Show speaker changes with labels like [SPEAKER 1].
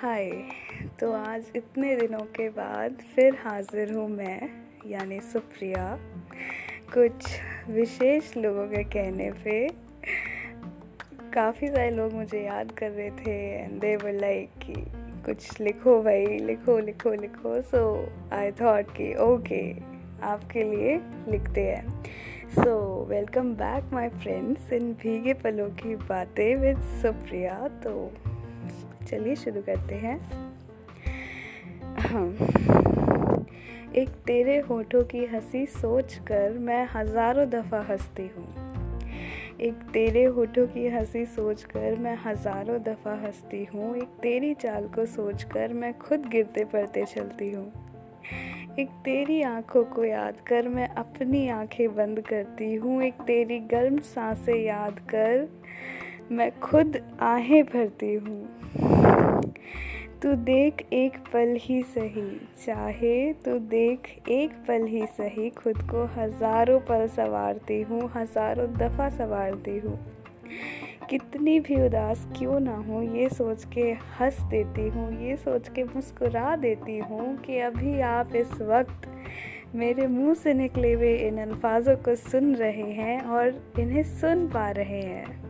[SPEAKER 1] हाय तो आज इतने दिनों के बाद फिर हाजिर हूँ मैं, यानी सुप्रिया। कुछ विशेष लोगों के कहने पे काफ़ी सारे लोग मुझे याद कर रहे थे एंड दे वर लाइक कि कुछ लिखो भाई, लिखो लिखो लिखो। सो आई थॉट कि ओके आपके लिए लिखते हैं। So welcome back my friends in Bheege Palon की बातें विद सुप्रिया। तो चलिए शुरू करते हैं। एक तेरे होठों की हँसी सोच कर मैं हज़ारों दफ़ा हंसती हूँ। एक तेरे होठों की हँसी सोच कर मैं हज़ारों दफ़ा हंसती हूँ। एक तेरी चाल को सोच कर मैं खुद गिरते पड़ते चलती हूँ। एक तेरी आँखों को याद कर मैं अपनी आँखें बंद करती हूँ। एक तेरी गर्म साँसें याद कर मैं खुद आहें भरती हूँ। तू देख एक पल ही सही, चाहे तो देख एक पल ही सही। खुद को हज़ारों पल संवारती हूँ, हज़ारों दफ़ा संवारती हूँ। कितनी भी उदास क्यों ना हो, ये सोच के हंस देती हूँ, ये सोच के मुस्कुरा देती हूँ कि अभी आप इस वक्त मेरे मुँह से निकले हुए इन अल्फाजों को सुन रहे हैं और इन्हें सुन पा रहे हैं।